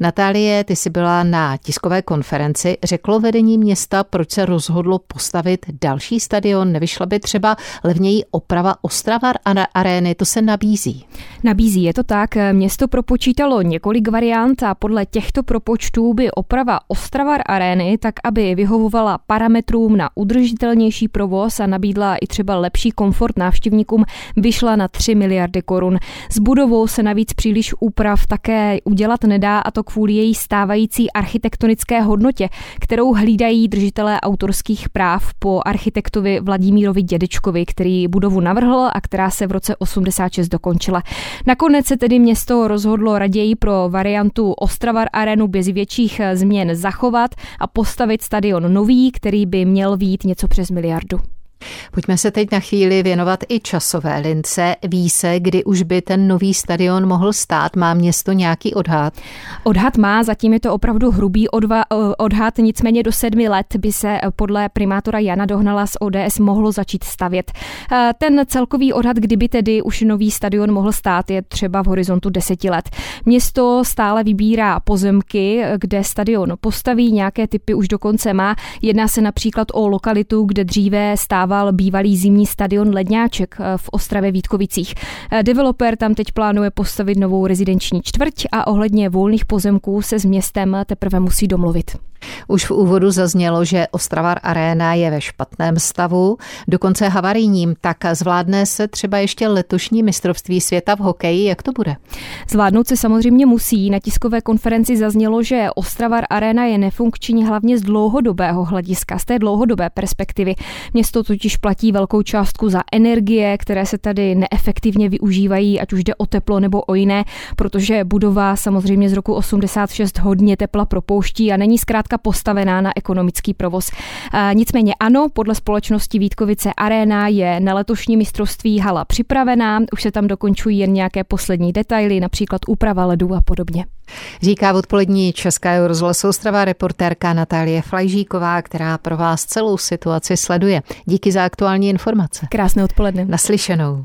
Natálie, ty jsi byla na tiskové konferenci. Řeklo vedení města, proč se rozhodlo postavit další stadion? Nevyšla by třeba levněji oprava Ostravar arény? To se nabízí. Nabízí, je to tak. Město propočítalo několik variant a podle těchto propočtů by oprava Ostravar arény, tak aby vyhovovala parametrům na udržitelnější provoz a nabídla i třeba lepší komfort návštěvníkům, vyšla na 3 miliardy korun. S budovou se navíc příliš úprav také udělat nedá a to kvůli její stávající architektonické hodnotě, kterou hlídají držitelé autorských práv po architektovi Vladimírovi Dědečkovi, který budovu navrhl a která se v roce 86 dokončila. Nakonec se tedy město rozhodlo raději pro variantu Ostravar Arenu bez větších změn zachovat a postavit stadion nový, který by měl vít něco přes miliardu. Pojďme se teď na chvíli věnovat i časové lince. Ví se, kdy už by ten nový stadion mohl stát? Má město nějaký odhad? Odhad má, zatím je to opravdu hrubý odva, odhad, nicméně do sedmi let by se podle primátora Jana Dohnala z ODS mohlo začít stavět. Ten celkový odhad, kdyby tedy už nový stadion mohl stát, je třeba v horizontu deseti let. Město stále vybírá pozemky, kde stadion postaví, nějaké typy už dokonce má. Jedná se například o lokalitu, kde dříve stával vybudoval bývalý zimní stadion Ledňáček eh, v Ostravě Vítkovicích. Eh, developer tam teď plánuje postavit novou rezidenční čtvrť a ohledně volných pozemků se s městem teprve musí domluvit. Už v úvodu zaznělo, že Ostravar Arena je ve špatném stavu, dokonce havarijním, tak zvládne se třeba ještě letošní mistrovství světa v hokeji, jak to bude? Zvládnout se samozřejmě musí. Na tiskové konferenci zaznělo, že Ostravar Arena je nefunkční hlavně z dlouhodobého hlediska, z té dlouhodobé perspektivy. Město totiž platí velkou částku za energie, které se tady neefektivně využívají, ať už jde o teplo nebo o jiné, protože budova samozřejmě z roku 86 hodně tepla propouští a není zkrátka zkrátka postavená na ekonomický provoz. Nicméně ano, podle společnosti Vítkovice Arena je na letošní mistrovství hala připravená, už se tam dokončují jen nějaké poslední detaily, například úprava ledů a podobně. Říká v odpolední Česká rozhlasu Ostrava reportérka Natálie Flajžíková, která pro vás celou situaci sleduje. Díky za aktuální informace. Krásné odpoledne. Naslyšenou.